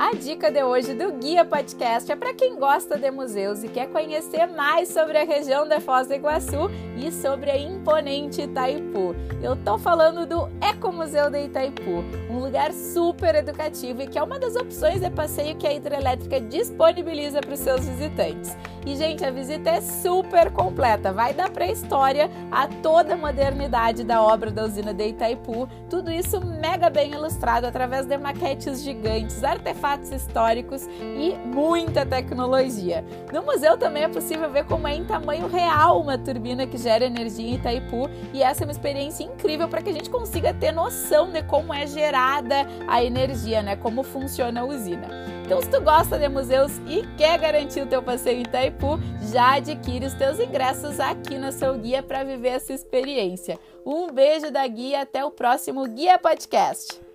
A dica de hoje do Guia Podcast é para quem gosta de museus e quer conhecer mais sobre a região da Foz do Iguaçu e sobre a imponente Itaipu. Eu tô falando do Ecomuseu de Itaipu, um lugar super educativo e que é uma das opções de passeio que a hidrelétrica disponibiliza para os seus visitantes. E, gente, a visita é super completa, vai da pré-história a toda a modernidade da obra da usina de Itaipu, tudo isso mega bem ilustrado através de maquetes gigantes, artefatos históricos e muita tecnologia. No museu também é possível ver como é em tamanho real uma turbina que gera energia em Itaipu e essa é uma experiência incrível para que a gente consiga ter noção de como é gerada a energia, né? Como funciona a usina. Então, se tu gosta de museus e quer garantir o teu passeio em Itaipu, já adquire os teus ingressos aqui no seu guia para viver essa experiência. Um beijo da guia, até o próximo Guia Podcast.